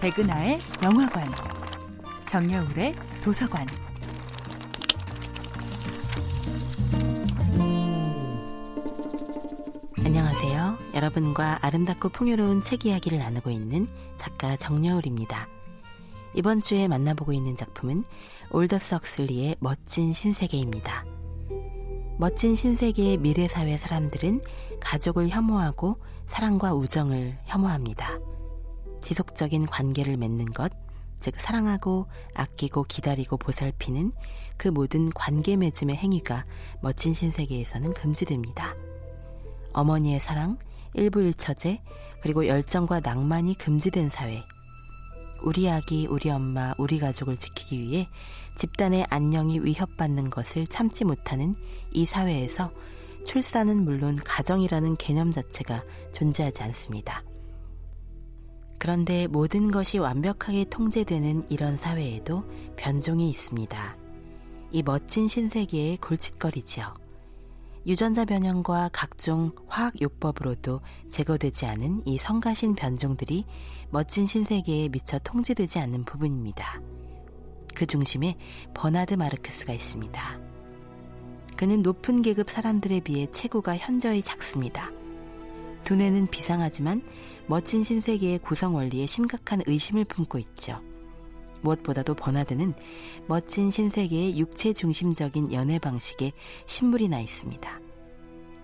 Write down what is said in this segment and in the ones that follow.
백은하의 영화관, 정여울의 도서관. 안녕하세요. 여러분과 아름답고 풍요로운 책 이야기를 나누고 있는 작가 정여울입니다. 이번 주에 만나보고 있는 작품은 올더스 억슬리의 멋진 신세계입니다. 멋진 신세계의 미래 사회 사람들은 가족을 혐오하고 사랑과 우정을 혐오합니다. 지속적인 관계를 맺는 것, 즉 사랑하고 아끼고 기다리고 보살피는 그 모든 관계 맺음의 행위가 멋진 신세계에서는 금지됩니다. 어머니의 사랑, 일부일처제, 그리고 열정과 낭만이 금지된 사회. 우리 아기, 우리 엄마, 우리 가족을 지키기 위해 집단의 안녕이 위협받는 것을 참지 못하는 이 사회에서 출산은 물론 가정이라는 개념 자체가 존재하지 않습니다. 그런데 모든 것이 완벽하게 통제되는 이런 사회에도 변종이 있습니다. 이 멋진 신세계의 골칫거리지요. 유전자 변형과 각종 화학 요법으로도 제거되지 않은 이 성가신 변종들이 멋진 신세계에 미처 통제되지 않는 부분입니다. 그 중심에 버나드 마르크스가 있습니다. 그는 높은 계급 사람들에 비해 체구가 현저히 작습니다. 두뇌는 비상하지만 멋진 신세계의 구성 원리에 심각한 의심을 품고 있죠. 무엇보다도 버나드는 멋진 신세계의 육체 중심적인 연애 방식에 신물이 나 있습니다.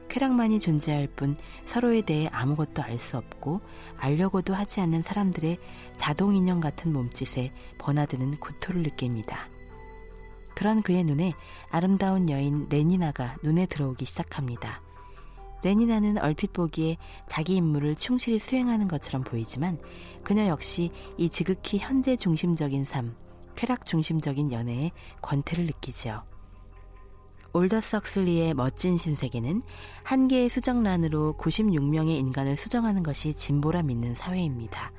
쾌락만이 존재할 뿐 서로에 대해 아무것도 알 수 없고 알려고도 하지 않는 사람들의 자동 인형 같은 몸짓에 버나드는 구토를 느낍니다. 그런 그의 눈에 아름다운 여인 레니나가 눈에 들어오기 시작합니다. 레니나는 얼핏 보기에 자기 임무를 충실히 수행하는 것처럼 보이지만 그녀 역시 이 지극히 현재 중심적인 삶, 쾌락 중심적인 연애에 권태를 느끼지요. 올더스 억슬리의 멋진 신세계는 한 개의 수정란으로 96명의 인간을 수정하는 것이 진보라 믿는 사회입니다.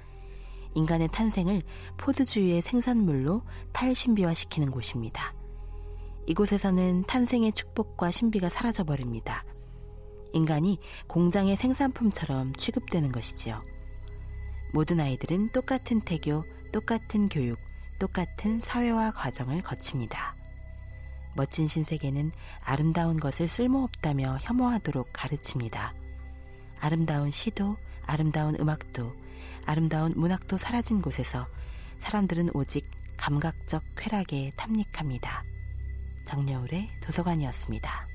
인간의 탄생을 포드주의의 생산물로 탈신비화시키는 곳입니다. 이곳에서는 탄생의 축복과 신비가 사라져버립니다. 인간이 공장의 생산품처럼 취급되는 것이지요. 모든 아이들은 똑같은 태교, 똑같은 교육, 똑같은 사회화 과정을 거칩니다. 멋진 신세계는 아름다운 것을 쓸모없다며 혐오하도록 가르칩니다. 아름다운 시도, 아름다운 음악도, 아름다운 문학도 사라진 곳에서 사람들은 오직 감각적 쾌락에 탐닉합니다. 정여울의 도서관이었습니다.